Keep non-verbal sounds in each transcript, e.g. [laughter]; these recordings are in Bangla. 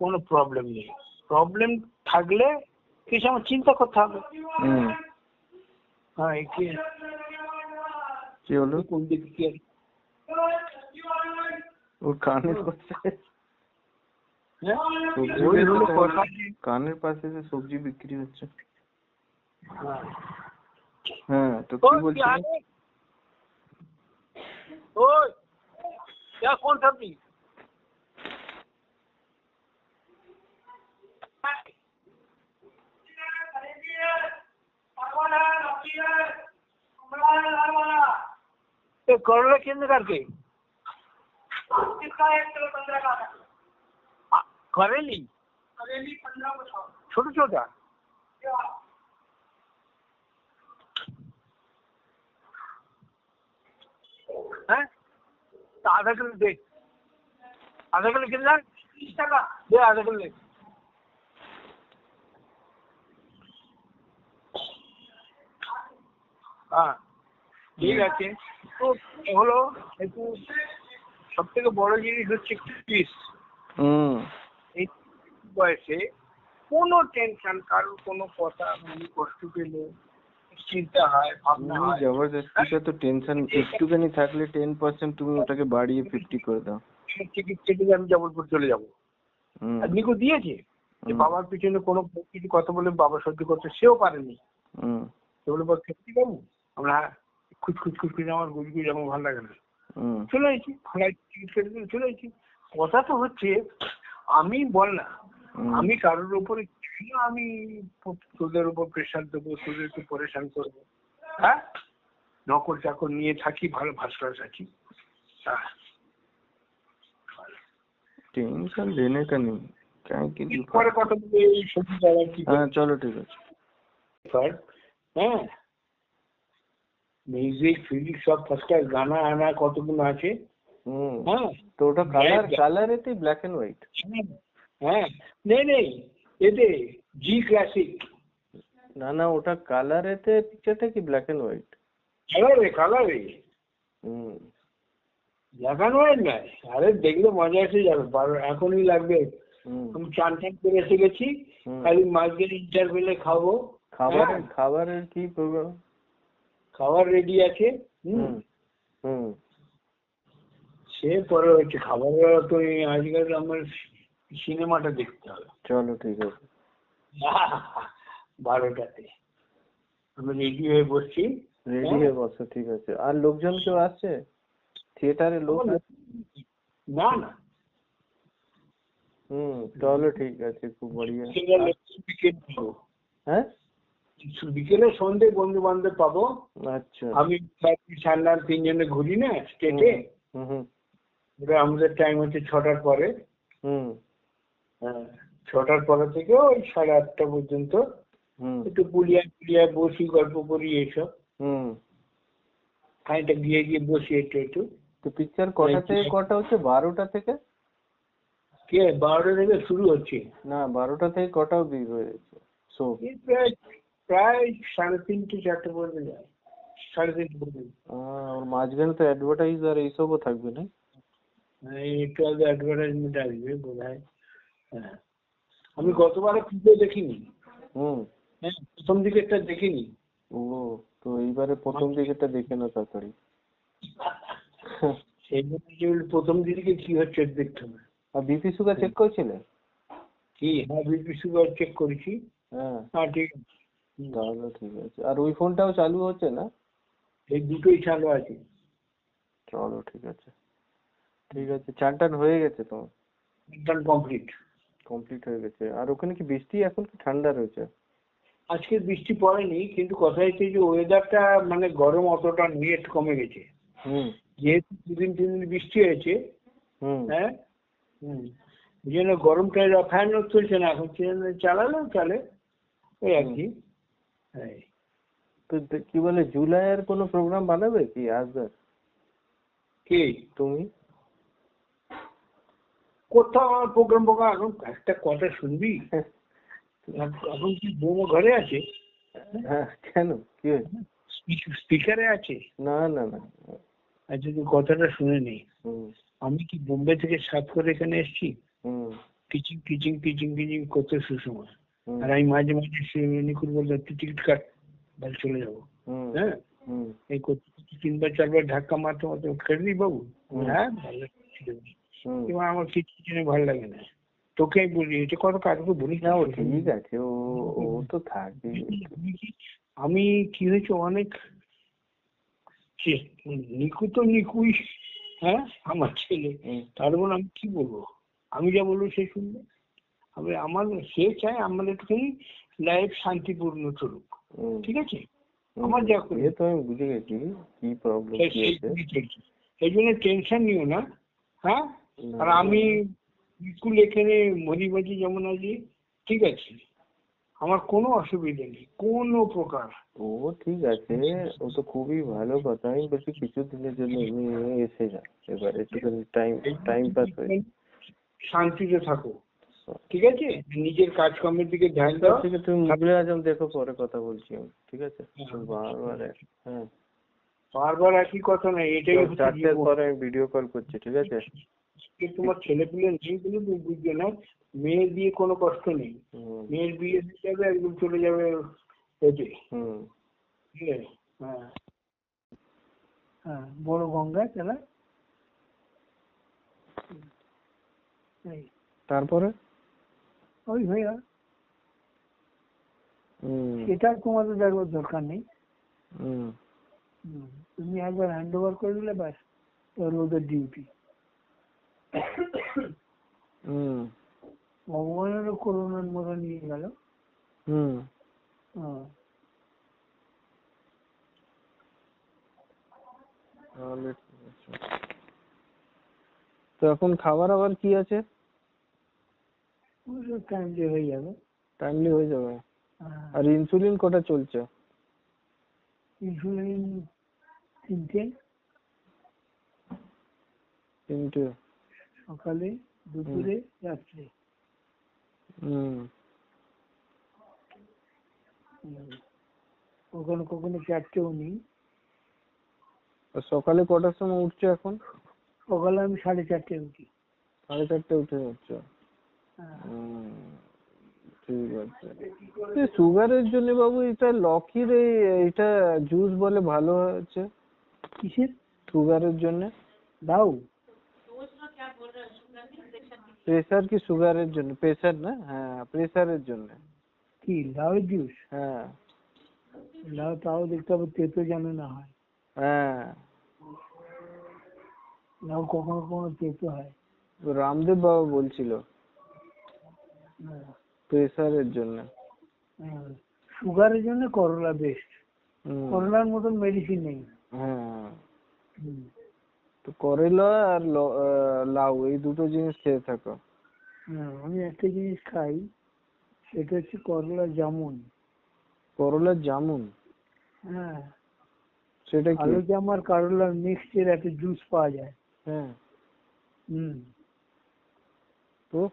কোনো প্রবলেম নেই। প্রবলেম থাকলে কিছু আমার চিন্তা করতে হবে। হ্যাঁ কি? কি হলো? কোন দিকে কি ওর কানের হ্যাঁ? কানের পাশে যে সবজি বিক্রি হচ্ছে। হ্যাঁ।, হ্যাঁ তো কি বলছিস? ওই কোন সবজি। तो ये करोड़ केंद्र करके। करेली? छोटा छोटा? तो आधा किलो दे। आधा किलो कितना? दे आधा किलो दे। हाँ। ठीक है তো হলো একটু সব থেকে বড় জিনিস হচ্ছে পিস এই বয়সে কোনো টেনশন কারোর কোনো কথা মনে কষ্ট পেলে চিন্তা হয় ভাবনা হয়। জবরদস্তিটা তো টেনশন একটুখানি থাকলে টেন পার্সেন্ট তুমি ওটাকে বাড়িয়ে ফিফটি করে দাও। টিকিট কেটে দিয়ে আমি জবলপুর চলে যাব। আর নিকো দিয়েছে যে বাবার পিছনে কোনো কিছু কথা বলে বাবা সহ্য করতে সেও পারেনি। হুম। সে বলে সত্যি বাবু আমরা খুচ খুচ খুচ খুচ আমার গুজ গুজ আমার ভালো লাগে না হুম চলে এসেছি ফ্লাইট টিকিট কেটে দিয়ে চলে এসেছি কথা তো হচ্ছে আমি বল না হুম। আমি কারোর উপরে কেন আমি প- তোদের উপর প্রেশার দেবো তোদেরকে পরেশান করবো হ্যাঁ নকল চাকর নিয়ে থাকি ভালো ভাস্কর থাকি হ্যাঁ টেনশন लेने का नहीं क्या कि পরে কথা বলে এই সবজি দাদা কি হ্যাঁ চলো ঠিক আছে কর হ্যাঁ মিউজিক ফিজিক সব ফার্স্ট ক্লাস গানা আনা কতগুলো আছে? হ্যাঁ। তো ওটা কালার Black- কালার এতে ব্ল্যাক এন্ড হোয়াইট হ্যাঁ। নেই নেই। এতে জি ক্লাসিক না না ওটা কালার এতে পিকচারটা কি ব্ল্যাক এন্ড হোয়াইট কালারে কালারে হুম। দেখানো হয় না। আরে দেখলে মজা এসে যাবে। এখনই লাগবে। আমি চান টান করে এসে গেছি। খালি মাঝখানে ইন্টারভেলে খাব। খাবারের হ্যাঁ, খাবারের কি প্রোগ্রাম খাবার রেডি আছে হুম? হুম সে পরে হচ্ছে খাবারের তো আজকাল আমার সিনেমাটা দেখতে হবে। চলো ঠিক আছে। [laughs] বারোটাতে। আমি রেডি হয়ে বসছি। রেডি হ্যাঁ। হয়ে বসো ঠিক আছে। আর লোকজন কেউ আসছে থিয়েটারে লোক না না। হুম চলো ঠিক আছে খুব বড়িয়া। হ্যাঁ? বিকেলে সন্ধে বন্ধু বান্ধব পাবো। আচ্ছা। আমি সান্নার তিনজনে ঘুরি না স্টেটে। হুম আমাদের টাইম হচ্ছে ছটার পরে। হ্যাঁ, ছটার পরে থেকে ওই সাড়ে আটটা পর্যন্ত। একটু পুলিয়া পুলিয়া বসি গল্প করি এইসব। হুম। খানিকটা গিয়ে গিয়ে বসি একটু একটু। তো পিকচার কটা থেকে কটা হচ্ছে? বারোটা থেকে? কে? বারোটা থেকে শুরু হচ্ছে। না বারোটা থেকে কটা অব্দি রয়েছে শো প্রায় প্রায় সাড়ে তিনটে চারটে পর্যন্ত যায়। সাড়ে তিনটে পর্যন্ত। মাঝখানে তো অ্যাডভার্টাইজ আর এইসবও থাকবে না? হ্যাঁ, একটু আগে অ্যাডভার্টাইজমেন্ট আসবে বোধ হয়। হ্যাঁ আমি গতবারে পুজো দেখিনি। হুম। হ্যাঁ প্রথম দিকেরটা দেখিনি। ও তো এইবারে প্রথম দিকেরটা দেখে না তাড়াতাড়ি। [laughs] সেই জন্য প্রথম দিকে কি হচ্ছে দেখতে হবে। আর বিপি সুগার চেক করেছিলে? কি? হ্যাঁ বিপি সুগার চেক করেছি। হ্যাঁ। হ্যাঁ ঠিক আছে। তাহলে ঠিক আছে। আর ওই ফোনটাও চালু হচ্ছে না? এই দুটোই চালু আছে। চলো ঠিক আছে। ঠিক আছে চান টান হয়ে গেছে তোমার একদম কমপ্লিট কমপ্লিট হয়ে গেছে। আর ওখানে কি বৃষ্টি এখন? কি ঠান্ডা রয়েছে? আজকে বৃষ্টি পড়েনি কিন্তু কথা হচ্ছে যে ওয়েদারটা মানে গরম অতটা একটু কমে গেছে। হুম। যেহেতু দুদিন তিন দিন বৃষ্টি হয়েছে হুম। হ্যাঁ? হুম। জন্য গরমটা ফ্যান চলছে না এখন চালালেও চলে ওই আর কি। হ্যাঁ তো কি বলে জুলাইয়ের কোনো প্রোগ্রাম বানাবে কি আসবে কি? তুমি? কোথাও আমার প্রোগ্রাম ফোগ্রাম এখন একটা কথা শুনবি? এখন কি বৌমা ঘরে আছে? হ্যাঁ কেন? কি? স্পিকারে আছে? না না না। আচ্ছা তুই কথাটা শুনে নেই হুম। আমি কি বোম্বে থেকে সাত করে এখানে এসেছি? হুম। কিচিং কিচিং কিচিং কিচিং করতে সুসময় হুম, আর আমি মাঝে মাঝে সে নিকুর বলতো তুই টিকিট কাট বাড়ি চলে যাব। হ্যাঁ? এই করতে তিনবার চারবার ধাক্কা মারতে মারতে দিই বাবু? হ্যাঁ ভালো। এবার আমার কিছু জন্য ভালো লাগে না। তোকে আমি বলি এটা কত কাজকে বলি না। ও ঠিক আছে ও ও তো থাকবে। আমি কি- হয়েছে অনেক নিকু তো নিকুই হ্যাঁ? আমার ছেলে। তার উপর আমি কি বলব? আমি যা বলব সে শুনবে। আমি আমার সে চায় আমার একটুখানি লাইফ শান্তিপূর্ণ চলুক। ঠিক আছে? আমার যা করে। তো আমি বুঝে গেছি কি প্রবলেম কি আছে। জন্যই চলছে। এই জন্য টেনশন নিও না হ্যাঁ? আর আমি বিলকুল এখানে মরিবাজি যেমন আছি ঠিক আছে? আমার কোনো অসুবিধা নেই কোনো প্রকার। ও ঠিক আছে। ও তো খুবই ভালো কথা। আমি বলছি কিছু দিনের জন্য এসে যা এবার একটুখানি টাইম টাইম পাস হয়ে শান্তিতে থাকো। ঠিক আছে? নিজের কাজকর্মের দিকে ধ্যান দাও। ঠিক আছে তুমি মুগলে আজম দেখো পরে কথা বলছি আমি ঠিক আছে? তুমি বারবার হ্যাঁ। বারবার একই কথা না এটাই হচ্ছে চারটের পরে আমি ভিডিও কল করছি ঠিক আছে? তোমার ছেলে পিলে নেই বলে তুমি বুঝবে না মেয়ের বিয়ে কোনো কষ্ট নেই। মেয়ের বিয়ে হয়ে যাবে একদম চলে যাবে এতে হুম। ঠিক আছে? হ্যাঁ। হ্যাঁ বড় গঙ্গা চলা এই, তারপরে? ওই হুম। সেটা তোমাদের দেখবার দরকার নেই। তুমি একবার হ্যান্ড ওভার করে দিলে ব্যাস ওদের ডিউটি হুম। ভগবানেরও করোনার মতো নিয়ে গেল। হুম। হ্যাঁ। তো এখন খাবার আবার কি আছে? টাইম দিয়ে হয়ে যাবে। টাইমলি হয়ে যাবে। হ্যাঁ। আর ইনসুলিন কটা চলছে? ইনসুলিন তিনটে। তিনটে। সকালে দুপুরে রাত্রে। হুম। কখনো কখনো চারটেও নেই। সকালে কটার সময় উঠছো এখন? সকালে আমি সাড়ে চারটে উঠি। সাড়ে চারটে উঠে যাচ্ছ ঠিক আছে। সুগারের জন্য বাবু এটা লকির এটা জুস বলে ভালো হচ্ছে কিসের? সুগারের জন্য। দাও। প্রেসার কি সুগারের জন্য? প্রেসার না? হ্যাঁ প্রেসারের জন্য। কি লাউয়ের জুস হ্যাঁ। লাউ তাও দেখতে হবে তেতো যেন না হয়। হ্যাঁ। লাউ কখনো কখনো তেতো হয়। রামদেব বাবা বলছিল। প্রেসারের জন্য। সুগারের জন্য করলা বেস্ট হুম, করলার মতন মেডিসিন নেই। হ্যাঁ। তো করলা আর লাউ এই দুটো জিনিস খেয়ে থাকো। হ্যাঁ, আমি একটা জিনিস খাই সেটা হচ্ছে করলা জামুন। করলার জামুন? হ্যাঁ। সেটা কি? আলু জাম আর করলার মিক্সড একটা জুস পাওয়া যায়। হ্যাঁ। হুম। তো?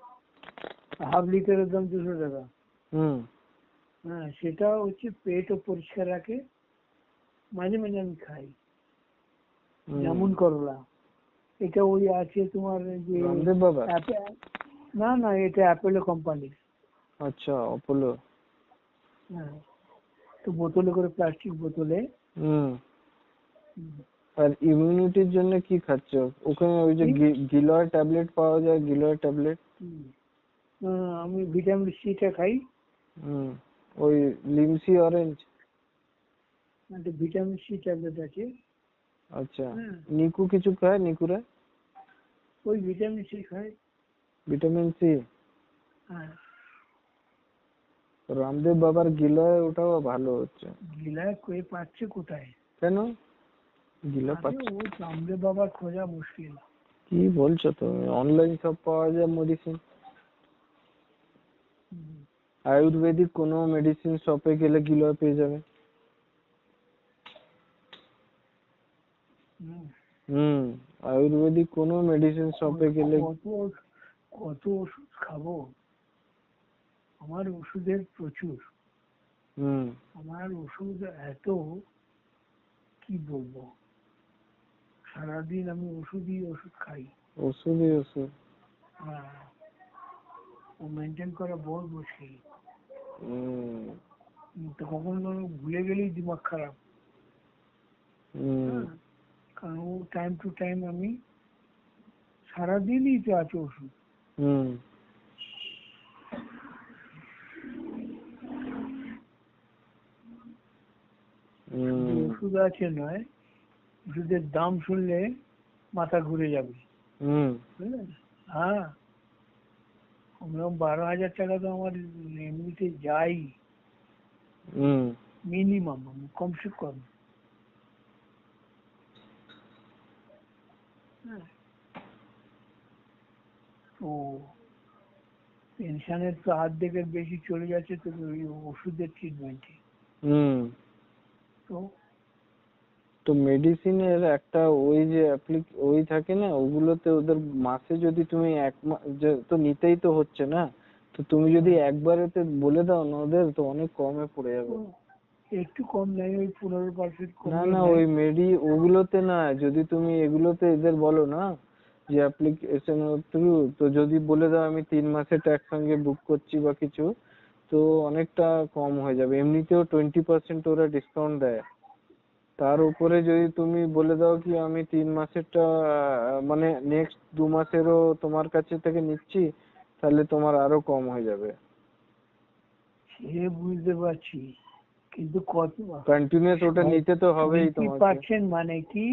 হাফ লিটারের দাম দুশো টাকা। হুম। হ্যাঁ সেটা হচ্ছে পেটও পরিষ্কার রাখে মাঝে মাঝে আমি খাই। যেমন করলা। এটা ওই আছে তোমার যে না না এটা অ্যাপেলো কোম্পানির। আচ্ছা অপোলো হ্যাঁ তো বোতলে করে প্লাস্টিক বোতলে। হুম। আর ইমিউনিটির জন্য কি খাচ্ছ? ওখানে ওই যে? গিলয় ট্যাবলেট পাওয়া যায় গিলয় ট্যাবলেট? আমি ভিটামিন সিটা খাই। হুম ওই লিমসি অরেঞ্জ একটা ভিটামিন সি ট্যাবলেট আছে। আচ্ছা হ্যাঁ। নিকু কিছু খায় নিকুরা? ওই ভিটামিন সি খাই ভিটামিন সি হ্যাঁ। রামদেব বাবার গিলয় ওটাও ভালো হচ্ছে। গিলায় কয়ে পাচ্ছে কোথায়? কেন? গিলা পাচ্ছে। ও চামড়ে বাবা খোঁজা মুশকিল। কি বলছো তুমি? অনলাইন সব পাওয়া যায় মেডিসিন। আয়ুর্বেদিক কোনো মেডিসিন শপে গেলে গিলয় পেয়ে যাবে? হুম। আয়ুর্বেদিক কোনো মেডিসিন শপে গেলে কত কত ওষুধ খাব? আমার ওষুধের প্রচুর। হুম। আমার ওষুধ এত কি বলব? সারাদিন আমি ওষুধই ওষুধ খাই। ওষুধই ওষুধ। হ্যাঁ। ও মেনটেন করা বড় মুশকিল। তো কখনো কখনো ভুলে গেলেই দিমাগ খারাপ। কারণ ও টাইম টু টাইম আমি সারাদিনই তো আছে ওষুধ। ওষুধ আছে নয় ওষুধের দাম শুনলে মাথা ঘুরে যাবে। হ্যাঁ। কমসে বারো হাজার টাকা তো আমার এমনিতে যাই। হুম। মিনিমাম কমসে কম হ্যাঁ। তো পেনশনের তো অর্ধেকের বেশি চলে যাচ্ছে তো ওই ওষুধের ট্রিটমেন্টে হুম। তো তো মেডিসিনের একটা ওই যে অ্যাপ্লিক ওই থাকে না ওগুলোতে ওদের মাসে যদি তুমি এক মা যে- তো নিতেই তো হচ্ছে না। তো তুমি যদি একবারেতে বলে দাও না ওদের তো অনেক কমে পড়ে যাবে। একটু কম নেয় ওই পনেরো না না ওই মেডি ওগুলোতে না যদি তুমি এগুলোতে এদের বলো না যে অ্যাপ্লিকেশন থ্রু তো যদি বলে দাও আমি তিন মাসেরটা একসঙ্গে বুক করছি বা কিছু তো অনেকটা কম হয়ে যাবে। এমনিতেও টোয়েন্টি পার্সেন্ট ওরা ডিসকাউন্ট দেয়। তার উপরে যদি তুমি বলে দাও কি আমি তিন মাসেরটা মানে নেক্সট দু মাসেরও তোমার কাছে থেকে নিচ্ছি তাহলে তোমার আরও কম হয়ে যাবে। সে বুঝতে পারছি কিন্তু কত? কন্টিনিউয়াস ওটা নিতে তো হবেই তোমাকে। পার্সেন্ট মানে কি?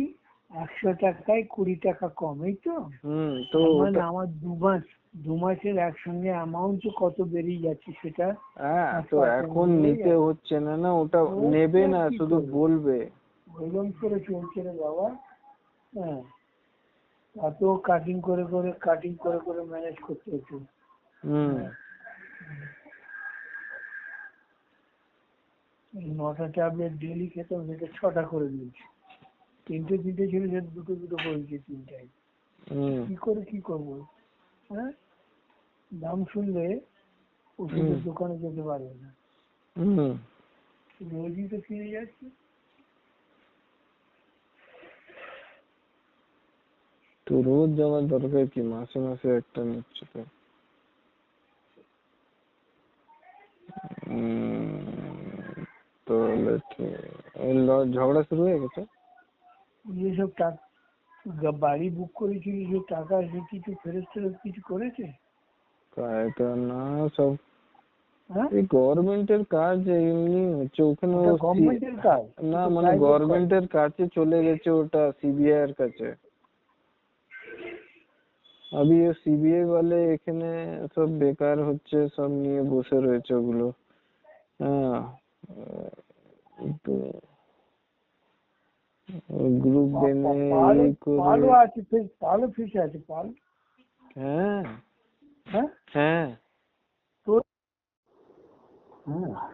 একশো টাকায় কুড়ি টাকা কম এই তো? হুম তো মানে আমার দু মাস দু মাসের একসঙ্গে অ্যামাউন্ট কত বেরিয়ে যাচ্ছে সেটা হ্যাঁ তো এখন নিতে হচ্ছে না না ওটা নেবে না শুধু বলবে। ওইরকম করে চলছে রে বাবা। হ্যাঁ। এত কাটিং করে করে কাটিং করে করে ম্যানেজ করতে হচ্ছে। নটা ট্যাবলেট ডেলি খেতাম সেটা ছটা করে দিয়েছি। তিনটে তিনটে ছিল সে দুটো দুটো করেছি তিনটায়। হুম। কি করে কি করব? হ্যাঁ? দাম শুনলে ওষুধের দোকানে যেতে পারবে না। হুম। রোজই তো কিনে যাচ্ছে। তো রোজ যাওয়ার দরকার কি? মাসে মাসে একটা নিচ্ছে তো। তাহলে ঝগড়া শুরু হয়ে গেছে? যেসব টাকা বাড়ি বুক করেছিলি সে টাকা সে কিছু ফেরত ফেরত কিছু করেছে? তো না সব হ্যাঁ? এই গভর্নমেন্টের কাজ এমনি হচ্ছে ওখানে গভর্নমেন্টের কাজ? না মানে। গভর্নমেন্টের কাছে চলে গেছে ওটা সিবিআই এর কাছে। আবি সিবিআই বলে এখানে সব বেকার হচ্ছে সব নিয়ে বসে রয়েছে ওগুলো হ্যাঁ গ্রুপ গেমে পালু আছে ফিস পালু ফিস আছে পাল হ্যাঁ হ্যাঁ হ্যাঁ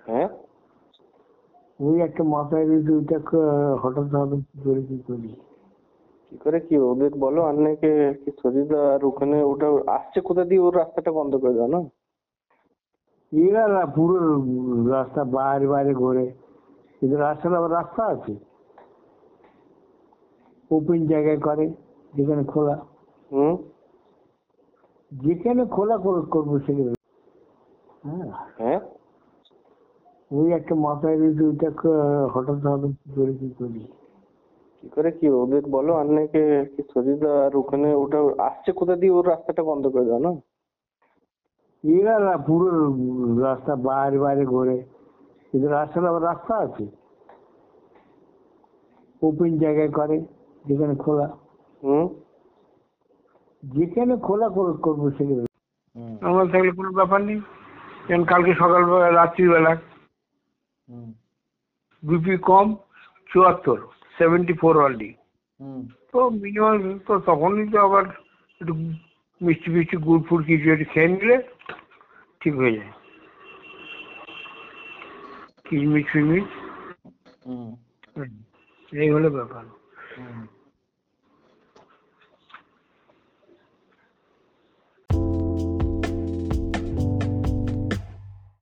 হ্যাঁ ওই একটা মাথায় রয়েছে ওইটা হঠাৎ হবে করে কি করি কি করে কি ওদের বলো? আন্নাকে কি সরিদা আর ওখানে ওটা আসছে কোথা দিয়ে? ওর রাস্তাটা বন্ধ করে দাও না? এরা না পুরো রাস্তা বাইরে বাইরে ঘোরে। কিন্তু রাস্তার আবার রাস্তা আছে। ওপেন জায়গায় করে যেখানে খোলা। হুম? যেখানে খোলা কর- করব সেখানে। হ্যাঁ। হ্যাঁ? ওই একটা মাথায় রয়েছে ওইটা হঠাৎ হঠাৎ কি করে কি করি? কি করে কি ওদের বলো? আন্নাকে কি সরিদা আর ওখানে ওটা আসছে কোথা দিয়ে? ওর রাস্তাটা বন্ধ করে দাও না? এরা না পুরো রাস্তা বাইরে বাইরে ঘোরে। কিন্তু রাস্তার আবার রাস্তা আছে। ওপেন জায়গায় করে যেখানে খোলা। হুম। যেখানে খোলা কর- করব সেখানে। হুম। আমার থাকলে কোনো ব্যাপার নেই। যেমন কালকে সকালবেলা রাত্রিবেলা। হুম। বিপি কম চুয়াত্তর। সেভেন্টি ফোর অলরেডি তো মিনিমাম তো তখনই তো আবার একটু মিষ্টি ফিষ্টি গুড় ফুড় কিছু একটু খেয়ে নিলে ঠিক হয়ে যায়। কিচমিচ ফিচমিচ এই হলো ব্যাপার।